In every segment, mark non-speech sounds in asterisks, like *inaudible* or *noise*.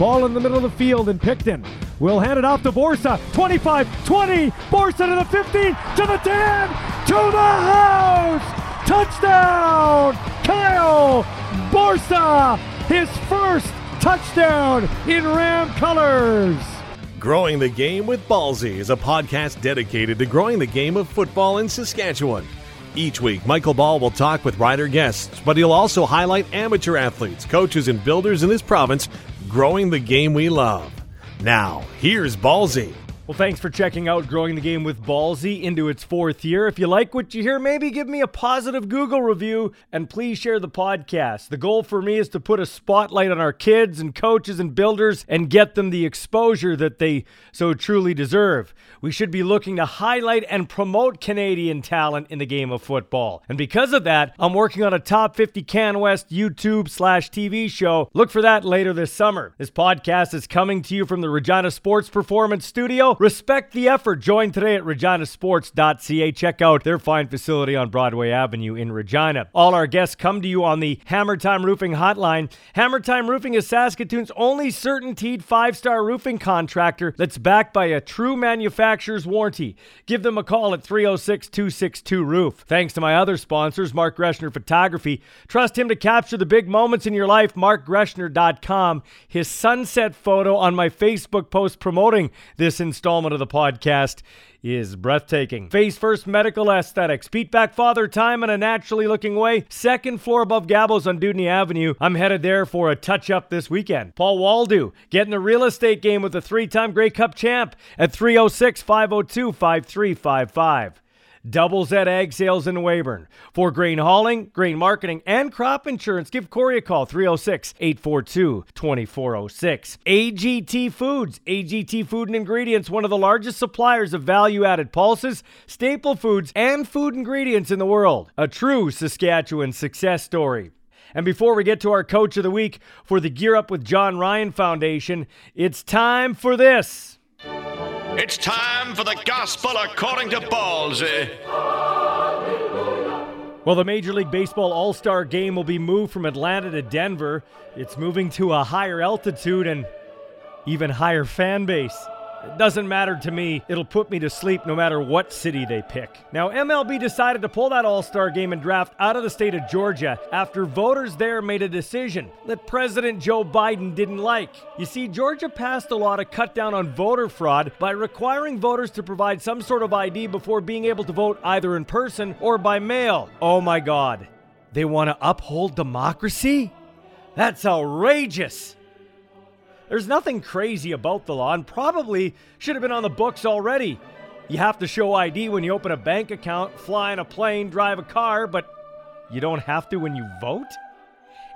Ball in the middle of the field, and Picton will hand it off to Borsa. 25 20. Borsa to the 15, to the 10, to the house. Touchdown! Kyle Borsa, his first touchdown in Ram colors. Growing the Game with Ballsy is a podcast dedicated to growing the game of football in Saskatchewan. Each week, Michael Ball will talk with rider guests, but he'll also highlight amateur athletes, coaches, and builders in this province growing the game we love. Now, here's Ballsy. Well, thanks for checking out Growing the Game with Ballsy into its fourth year. If you like what you hear, maybe give me a positive Google review and please share the podcast. The goal for me is to put a spotlight on our kids and coaches and builders and get them the exposure that they so truly deserve. We should be looking to highlight and promote Canadian talent in the game of football. And because of that, I'm working on a top 50 Can West YouTube slash TV show. Look for that later this summer. This podcast is coming to you from the Regina Sports Performance Studio. Respect the effort. Join today at reginasports.ca. Check out their fine facility on Broadway Avenue in Regina. All our guests come to you on the Hammer Time Roofing Hotline. Hammer Time Roofing is Saskatoon's only certainteed five star roofing contractor that's backed by a true manufacturer's warranty. Give them a call at 306 262 Roof. Thanks to my other sponsors, Mark Greshner Photography. Trust him to capture the big moments in your life. MarkGreshner.com. His sunset photo on my Facebook post promoting this installment of the podcast is breathtaking. Face First Medical Aesthetics. Beat back father time in a naturally looking way. Second floor above Gabos on Dewdney Avenue. I'm headed there for a touch up this weekend. Paul Waldo getting the real estate game with the three time Grey Cup champ at 306 502 5355. Double Z Ag Sales in Weyburn. For grain hauling, grain marketing, and crop insurance, give Corey a call 306 842 2406. AGT Foods. AGT Food and Ingredients, one of the largest suppliers of value added pulses, staple foods, and food ingredients in the world. A true Saskatchewan success story. And before we get to our coach of the week for the Gear Up with Jon Ryan Foundation, it's time for this. It's time for the gospel according to Ballsy. Well, the Major League Baseball All Star game will be moved from Atlanta to Denver. It's moving to a higher altitude and even higher fan base. It doesn't matter to me. It'll put me to sleep no matter what city they pick. Now, MLB decided to pull that All Star game and draft out of the state of Georgia after voters there made a decision that President Joe Biden didn't like. You see, Georgia passed a law to cut down on voter fraud by requiring voters to provide some sort of ID before being able to vote either in person or by mail. Oh my God. They want to uphold democracy? That's outrageous. There's nothing crazy about the law and probably should have been on the books already. You have to show ID when you open a bank account, fly in a plane, drive a car, but you don't have to when you vote?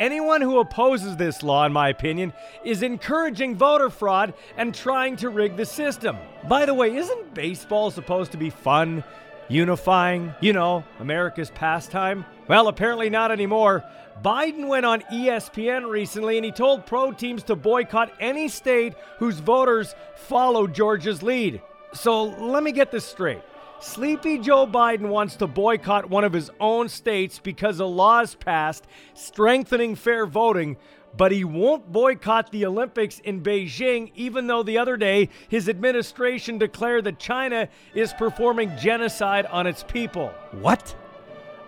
Anyone who opposes this law, in my opinion, is encouraging voter fraud and trying to rig the system. By the way, isn't baseball supposed to be fun, unifying, you know, America's pastime? Well, apparently not anymore. Biden went on ESPN recently and he told pro teams to boycott any state whose voters follow Georgia's lead. So let me get this straight. Sleepy Joe Biden wants to boycott one of his own states because a law is passed strengthening fair voting, but he won't boycott the Olympics in Beijing, even though the other day his administration declared that China is performing genocide on its people. What?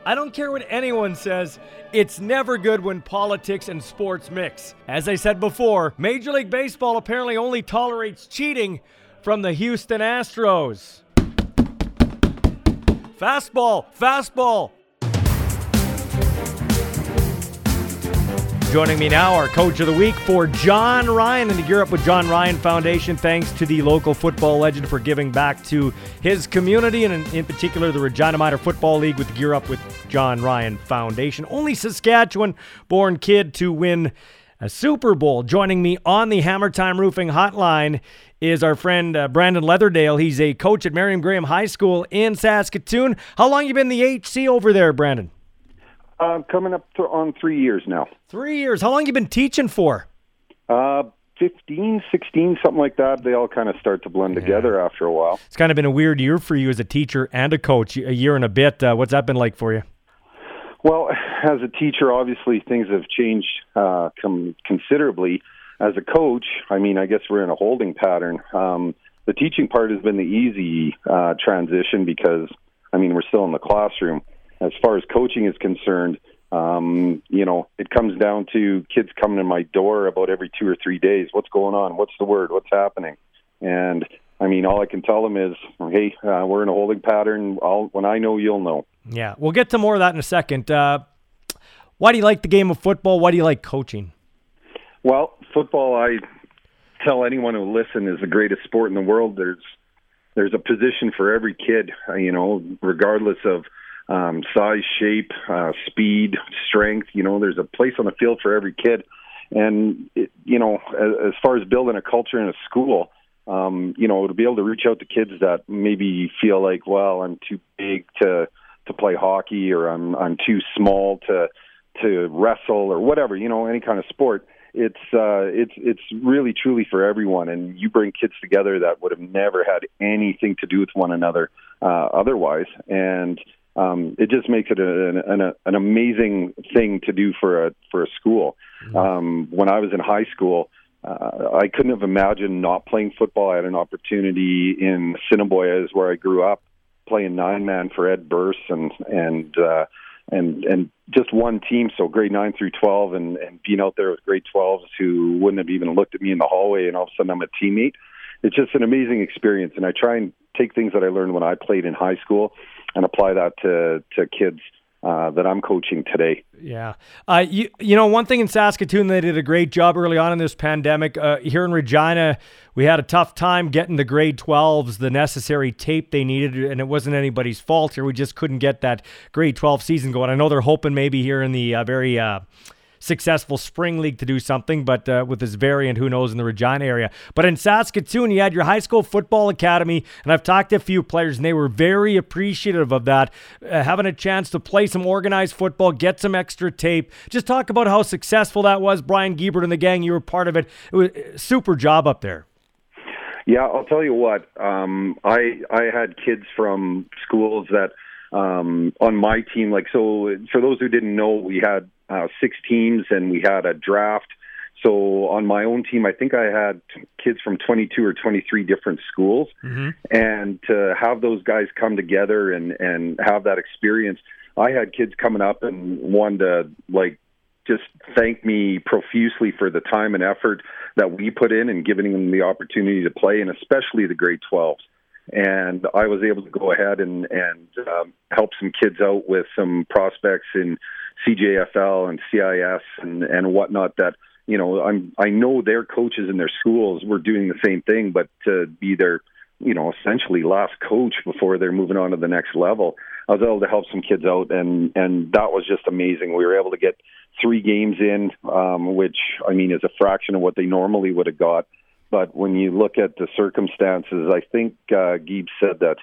I don't care what anyone says, it's never good when politics and sports mix. As I said before, Major League Baseball apparently only tolerates cheating from the Houston Astros. Fastball, fastball. Joining me now, our coach of the week for Jon Ryan and the Gear Up with Jon Ryan Foundation. Thanks to the local football legend for giving back to his community and, in, particular, the Regina Minor Football League with Gear Up with Jon Ryan Foundation. Only Saskatchewan born kid to win a Super Bowl. Joining me on the Hammer Time Roofing Hotline is our friend uh, Brandon Leatherdale. He's a coach at Marion Graham High School in Saskatoon. How long you been the HC over there, Brandon? Uh, coming up to, on three years now. Three years. How long you been teaching for? Uh, 15, 16, something like that. They all kind of start to blend together after a while. It's kind of been a weird year for you as a teacher and a coach. A year and a bit. Uh, what's that been like for you? Well, *laughs* as a teacher, obviously things have changed uh, com- considerably. as a coach, I mean, I guess we're in a holding pattern. Um, the teaching part has been the easy uh, transition because, I mean, we're still in the classroom. As far as coaching is concerned, um, you know, it comes down to kids coming to my door about every two or three days. What's going on? What's the word? What's happening? And I mean, all I can tell them is, hey, uh, we're in a holding pattern. I'll, when I know, you'll know. Yeah, we'll get to more of that in a second. Uh, why do you like the game of football? Why do you like coaching? Well, football, I tell anyone who listen is the greatest sport in the world. There's there's a position for every kid, uh, you know, regardless of um, size, shape, uh, speed, strength. You know, there's a place on the field for every kid. And it, you know, as, as far as building a culture in a school, um, you know, to be able to reach out to kids that maybe feel like, well, I'm too big to to play hockey, or I'm I'm too small to to wrestle, or whatever, you know, any kind of sport it's uh, it's it's really truly for everyone, and you bring kids together that would have never had anything to do with one another uh, otherwise, and um, it just makes it an, an, an amazing thing to do for a for a school. Mm-hmm. Um, when I was in high school, uh, I couldn't have imagined not playing football. I had an opportunity in Assiniboia, where I grew up, playing nine man for Ed Burse, and and uh, and and just one team, so grade nine through twelve, and and being out there with grade twelves who wouldn't have even looked at me in the hallway, and all of a sudden I'm a teammate. It's just an amazing experience, and I try and take things that I learned when I played in high school and apply that to to kids uh, that I'm coaching today. Yeah, uh, you you know one thing in Saskatoon they did a great job early on in this pandemic. Uh, here in Regina, we had a tough time getting the grade 12s the necessary tape they needed, and it wasn't anybody's fault here. We just couldn't get that grade 12 season going. I know they're hoping maybe here in the uh, very uh, successful spring league to do something, but uh, with this variant, who knows in the Regina area. But in Saskatoon, you had your high school football academy, and I've talked to a few players, and they were very appreciative of that, uh, having a chance to play some organized football, get some extra tape. Just talk about how successful that was. Brian Giebert and the gang, you were part of it. It was super job up there. Yeah, I'll tell you what. Um, I I had kids from schools that um, on my team. Like so, for those who didn't know, we had uh, six teams and we had a draft. So on my own team, I think I had kids from 22 or 23 different schools, mm-hmm. and to have those guys come together and and have that experience, I had kids coming up and wanted to like just thank me profusely for the time and effort that we put in and giving them the opportunity to play, and especially the grade 12s and I was able to go ahead and and um, help some kids out with some prospects in CJFL and CIS and and whatnot. That you know, I'm I know their coaches in their schools were doing the same thing, but to be their you know essentially last coach before they're moving on to the next level, I was able to help some kids out, and and that was just amazing. We were able to get three games in, um, which I mean is a fraction of what they normally would have got but when you look at the circumstances, I think uh, Geeb said that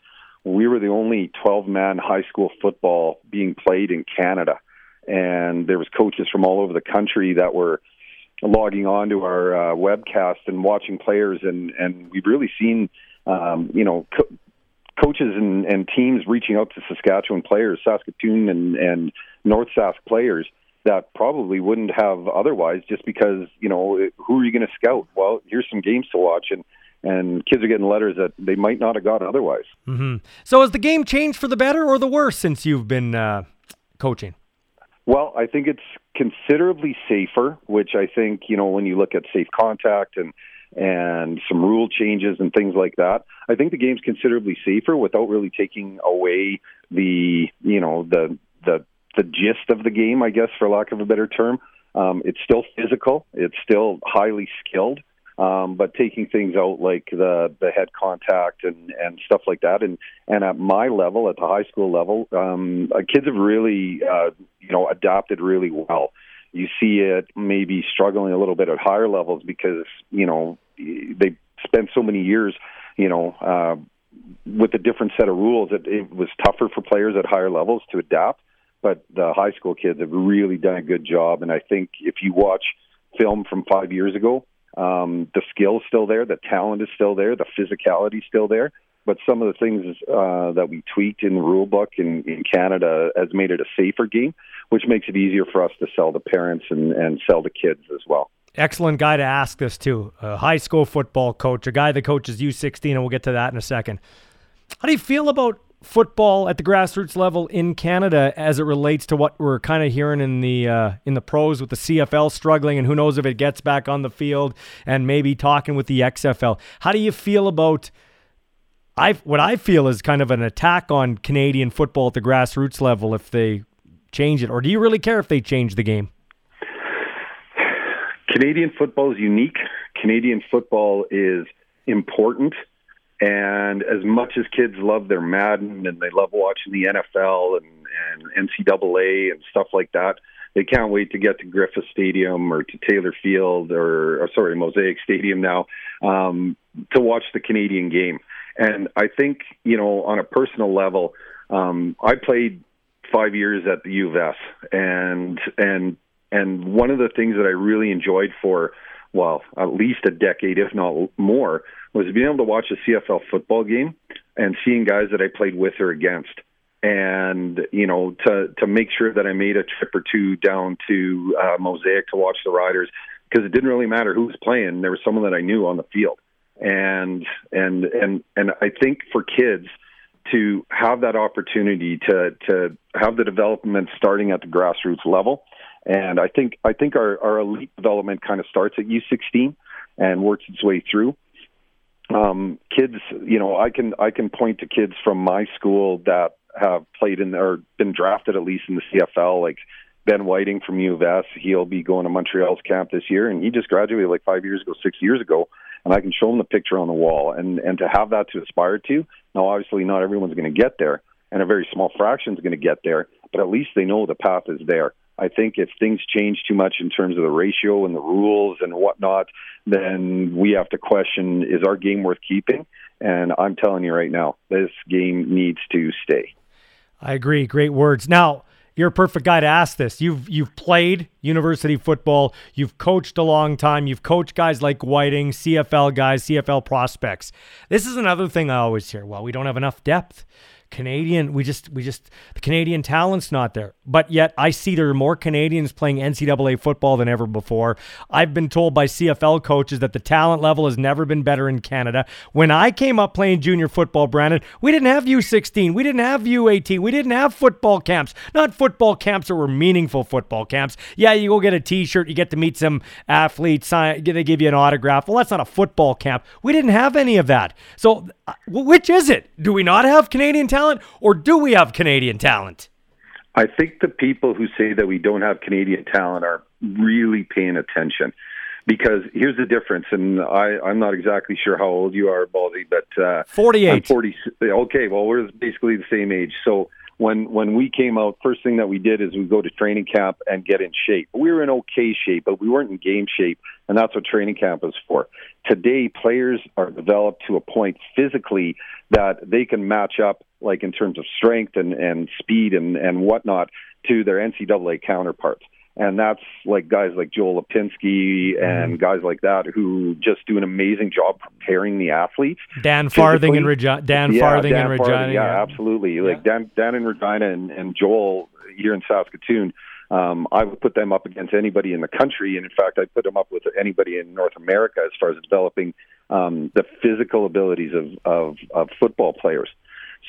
we were the only 12-man high school football being played in Canada, and there was coaches from all over the country that were logging on to our uh, webcast and watching players, and and we've really seen, um, you know. Co- coaches and, and teams reaching out to Saskatchewan players, Saskatoon and, and North Sask players, that probably wouldn't have otherwise just because you know who are you going to scout well here's some games to watch and and kids are getting letters that they might not have got otherwise mm-hmm. so has the game changed for the better or the worse since you've been uh, coaching well i think it's considerably safer which i think you know when you look at safe contact and and some rule changes and things like that. I think the game's considerably safer without really taking away the you know the the the gist of the game, I guess, for lack of a better term. Um, it's still physical. It's still highly skilled. Um, but taking things out like the the head contact and and stuff like that, and and at my level, at the high school level, um, uh, kids have really uh, you know adapted really well. You see it maybe struggling a little bit at higher levels because you know they spent so many years, you know, uh, with a different set of rules. It, it was tougher for players at higher levels to adapt but the high school kids have really done a good job. And I think if you watch film from five years ago, um, the skill is still there, the talent is still there, the physicality is still there. But some of the things uh, that we tweaked in the rule book in, in Canada has made it a safer game, which makes it easier for us to sell to parents and, and sell to kids as well. excellent guy to ask this to. A high school football coach, a guy that coaches U16, and we'll get to that in a second. How do you feel about football at the grassroots level in Canada as it relates to what we're kind of hearing in the uh, in the pros with the CFL struggling, and who knows if it gets back on the field, and maybe talking with the XFL. How do you feel about? I what I feel is kind of an attack on Canadian football at the grassroots level if they change it, or do you really care if they change the game? Canadian football is unique. Canadian football is important and as much as kids love their Madden and they love watching the NFL and, and NCAA and stuff like that, they can't wait to get to Griffith Stadium or to Taylor Field or, or sorry, Mosaic Stadium now um, to watch the Canadian game. And I think, you know, on a personal level, um, I played five years at the U of S, and and and one of the things that I really enjoyed for well, at least a decade, if not more, was being able to watch a CFL football game and seeing guys that I played with or against. And you know, to to make sure that I made a trip or two down to uh, Mosaic to watch the Riders because it didn't really matter who was playing. There was someone that I knew on the field, and and and and I think for kids to have that opportunity to to have the development starting at the grassroots level and I think I think our, our elite development kind of starts at U16 and works its way through. Um, kids, you know, I can I can point to kids from my school that have played in or been drafted at least in the CFL, like Ben Whiting from U of S. He'll be going to Montreal's camp this year, and he just graduated like five years ago, six years ago. And I can show him the picture on the wall, and and to have that to aspire to. Now, obviously, not everyone's going to get there, and a very small fraction is going to get there, but at least they know the path is there. I think if things change too much in terms of the ratio and the rules and whatnot, then we have to question is our game worth keeping? And I'm telling you right now, this game needs to stay. I agree. Great words. Now, you're a perfect guy to ask this. You've you've played university football. You've coached a long time. You've coached guys like Whiting, CFL guys, CFL prospects. This is another thing I always hear. Well, we don't have enough depth. Canadian, we just, we just, the Canadian talent's not there. But yet I see there are more Canadians playing NCAA football than ever before. I've been told by CFL coaches that the talent level has never been better in Canada. When I came up playing junior football, Brandon, we didn't have U16, we didn't have U18, we didn't have football camps. Not football camps that were meaningful football camps. Yeah, you go get a T-shirt, you get to meet some athletes, they give you an autograph. Well, that's not a football camp. We didn't have any of that. So, uh, which is it? Do we not have Canadian talent, or do we have Canadian talent? I think the people who say that we don't have Canadian talent are really paying attention because here's the difference, and I, I'm not exactly sure how old you are, Baldy, but uh, 48. I'm 40. Okay, well, we're basically the same age. So when when we came out, first thing that we did is we go to training camp and get in shape. We were in okay shape, but we weren't in game shape, and that's what training camp is for. Today, players are developed to a point physically that they can match up, like in terms of strength and and speed and and whatnot, to their NCAA counterparts and that's like guys like Joel Lipinski and mm-hmm. guys like that who just do an amazing job preparing the athletes. Dan Farthing and Regina. Dan yeah, Farthing Dan and Regina. Farthing, yeah, yeah, absolutely. Yeah. Like Dan, Dan and Regina and, and Joel here in Saskatoon. Um, I would put them up against anybody in the country, and in fact, I put them up with anybody in North America as far as developing um, the physical abilities of, of, of football players.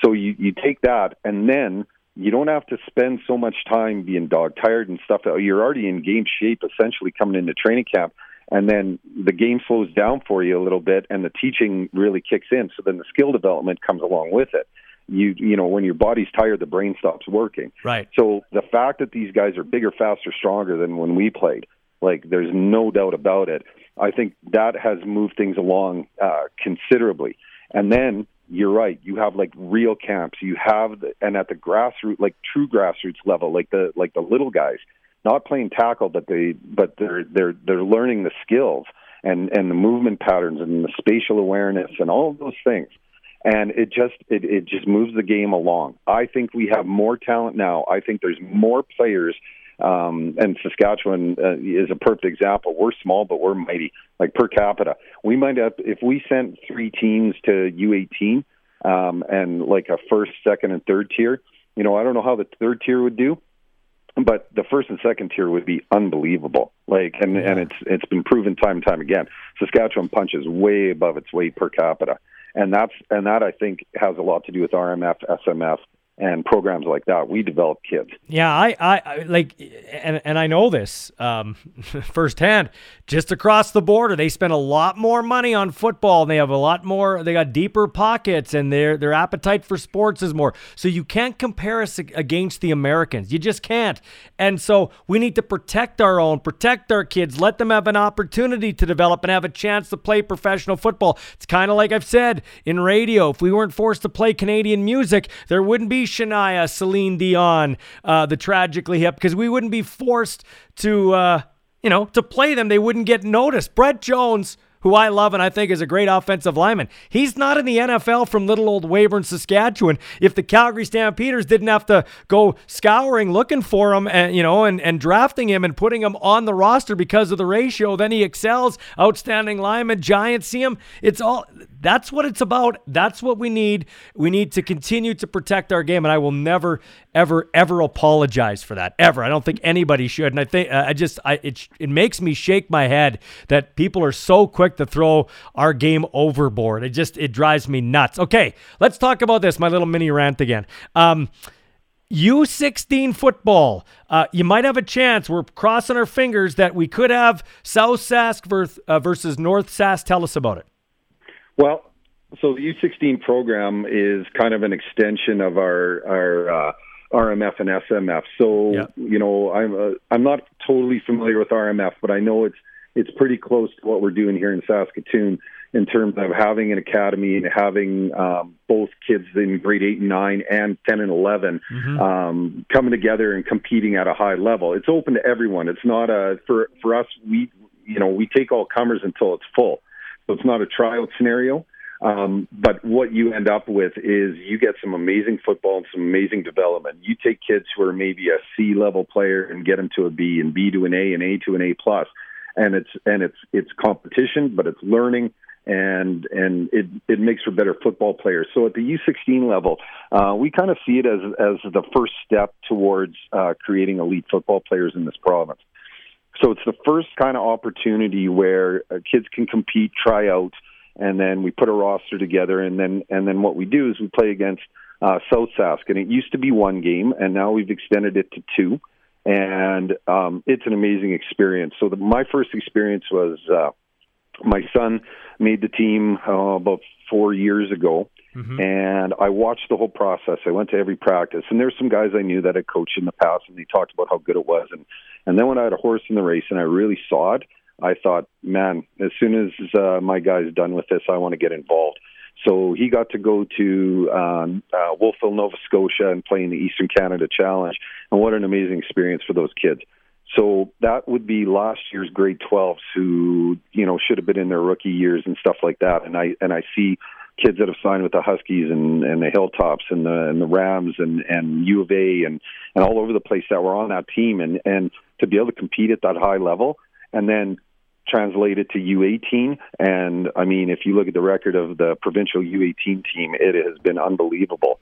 So you, you take that, and then you don't have to spend so much time being dog tired and stuff. You're already in game shape essentially coming into training camp. And then the game slows down for you a little bit and the teaching really kicks in. So then the skill development comes along with it. You, you know, when your body's tired, the brain stops working. Right. So the fact that these guys are bigger, faster, stronger than when we played, like there's no doubt about it. I think that has moved things along uh, considerably. And then you're right. You have like real camps. You have the, and at the grassroots, like true grassroots level, like the like the little guys, not playing tackle, but they but they're they're they're learning the skills and and the movement patterns and the spatial awareness and all of those things. And it just it, it just moves the game along. I think we have more talent now. I think there's more players um, and Saskatchewan uh, is a perfect example. We're small, but we're mighty. Like per capita, we might have if we sent three teams to U18 um, and like a first, second, and third tier. You know, I don't know how the third tier would do, but the first and second tier would be unbelievable. Like, and yeah. and it's it's been proven time and time again. Saskatchewan punches way above its weight per capita, and that's and that I think has a lot to do with RMF, SMF, and programs like that. We develop kids. Yeah, I, I, I like, and and I know this um, *laughs* firsthand. Just across the border, they spend a lot more money on football. And they have a lot more. They got deeper pockets, and their their appetite for sports is more. So you can't compare us against the Americans. You just can't. And so we need to protect our own, protect our kids, let them have an opportunity to develop and have a chance to play professional football. It's kind of like I've said in radio. If we weren't forced to play Canadian music, there wouldn't be Shania, Celine Dion, uh, the Tragically Hip, because we wouldn't be forced to, uh, you know, to play them. They wouldn't get noticed. Brett Jones who I love and I think is a great offensive lineman. He's not in the NFL from little old Weyburn, Saskatchewan. If the Calgary Stampeders didn't have to go scouring looking for him and you know and, and drafting him and putting him on the roster because of the ratio, then he excels. Outstanding lineman, Giants see him. It's all that's what it's about. That's what we need. We need to continue to protect our game, and I will never, ever, ever apologize for that. Ever. I don't think anybody should. And I think I just, I it it makes me shake my head that people are so quick to throw our game overboard. It just it drives me nuts. Okay, let's talk about this. My little mini rant again. Um, U16 football. Uh, you might have a chance. We're crossing our fingers that we could have South Sask versus, uh, versus North Sask. Tell us about it. Well, so the U16 program is kind of an extension of our our uh, RMF and SMF. So yeah. you know, I'm uh, I'm not totally familiar with RMF, but I know it's it's pretty close to what we're doing here in Saskatoon in terms of having an academy and having um, both kids in grade eight and nine and ten and 11 mm-hmm. um, coming together and competing at a high level. It's open to everyone. It's not a for for us. We you know we take all comers until it's full. So it's not a tryout scenario. Um, but what you end up with is you get some amazing football and some amazing development. You take kids who are maybe a C level player and get them to a B and B to an A and A to an A plus, and it's and it's it's competition, but it's learning and and it it makes for better football players. So at the U16 level, uh, we kind of see it as as the first step towards uh, creating elite football players in this province. So it's the first kind of opportunity where uh, kids can compete, try out, and then we put a roster together, and then and then what we do is we play against uh, South Sask, and it used to be one game, and now we've extended it to two, and um, it's an amazing experience. So the, my first experience was uh, my son made the team uh, about four years ago. Mm-hmm. And I watched the whole process. I went to every practice, and there's some guys I knew that had coached in the past, and they talked about how good it was. And and then when I had a horse in the race and I really saw it, I thought, man, as soon as uh, my guy's done with this, I want to get involved. So he got to go to um, uh, Wolfville, Nova Scotia, and play in the Eastern Canada Challenge. And what an amazing experience for those kids. So that would be last year's grade 12s who, you know, should have been in their rookie years and stuff like that. And I and I see kids that have signed with the Huskies and, and the Hilltops and the and the Rams and and U of A and and all over the place that were on that team and and to be able to compete at that high level and then translate it to U18 and I mean if you look at the record of the provincial U18 team it has been unbelievable.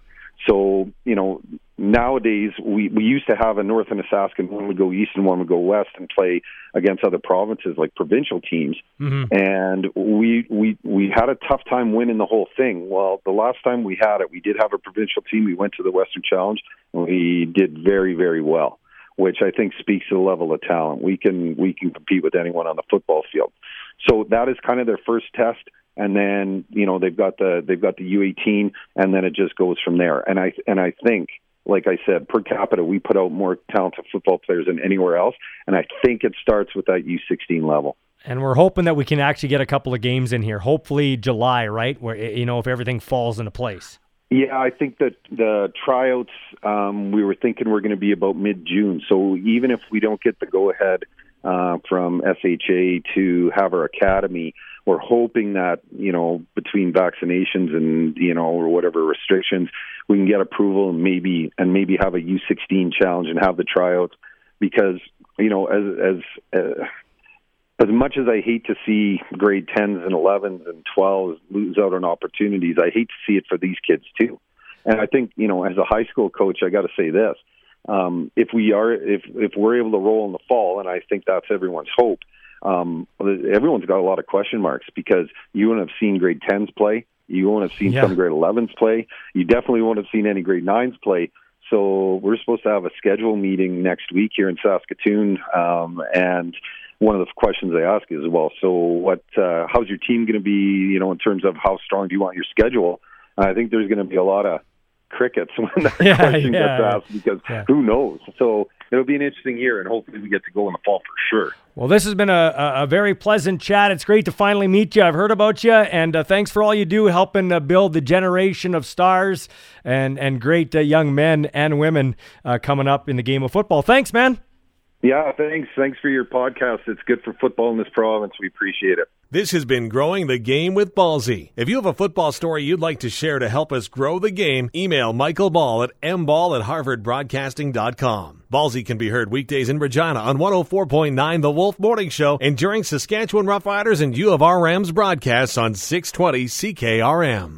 So, you know, nowadays we, we used to have a north and a Sask and one would go east and one would go west and play against other provinces like provincial teams. Mm-hmm. And we we we had a tough time winning the whole thing. Well, the last time we had it, we did have a provincial team. We went to the Western Challenge and we did very very well, which I think speaks to the level of talent. We can we can compete with anyone on the football field. So that is kind of their first test and then you know they've got the they've got the U18, and then it just goes from there. And I and I think, like I said, per capita, we put out more talented football players than anywhere else, and I think it starts with that U16 level. And we're hoping that we can actually get a couple of games in here. Hopefully July, right? Where you know if everything falls into place. Yeah, I think that the tryouts um, we were thinking we're going to be about mid June. So even if we don't get the go ahead uh, from SHA to have our academy, we're hoping that you know between vaccinations and you know or whatever restrictions we can get approval and maybe and maybe have a U16 challenge and have the tryouts because you know as as uh, as much as I hate to see grade 10s and 11s and 12s lose out on opportunities, I hate to see it for these kids too. And I think, you know, as a high school coach, I got to say this. um, if we are if if we're able to roll in the fall, and I think that's everyone's hope. Um, everyone's got a lot of question marks because you wouldn't have seen grade tens play, you won't have seen Yeah. some grade elevens play, you definitely won't have seen any grade nines play. So we're supposed to have a schedule meeting next week here in Saskatoon, um, and one of the questions they ask is, well, so what? Uh, how's your team going to be? You know, in terms of how strong do you want your schedule? And I think there's going to be a lot of crickets *laughs* when that Yeah, question yeah. gets asked because Yeah. who knows? So it'll be an interesting year, and hopefully we get to go in the fall for sure. Well, this has been a, a, very pleasant chat. It's great to finally meet you. I've heard about you, and uh, thanks for all you do helping uh, build the generation of stars and, and great uh, young men and women uh, coming up in the game of football. Thanks, man. Yeah, thanks. Thanks for your podcast. It's good for football in this province. We appreciate it. This has been Growing the Game with Ballsy. If you have a football story you'd like to share to help us grow the game, email Michael Ball at mball at harvardbroadcasting.com. Ballsy can be heard weekdays in Regina on 104.9 The Wolf Morning Show and during Saskatchewan Roughriders and U of R Rams broadcasts on 620 CKRM.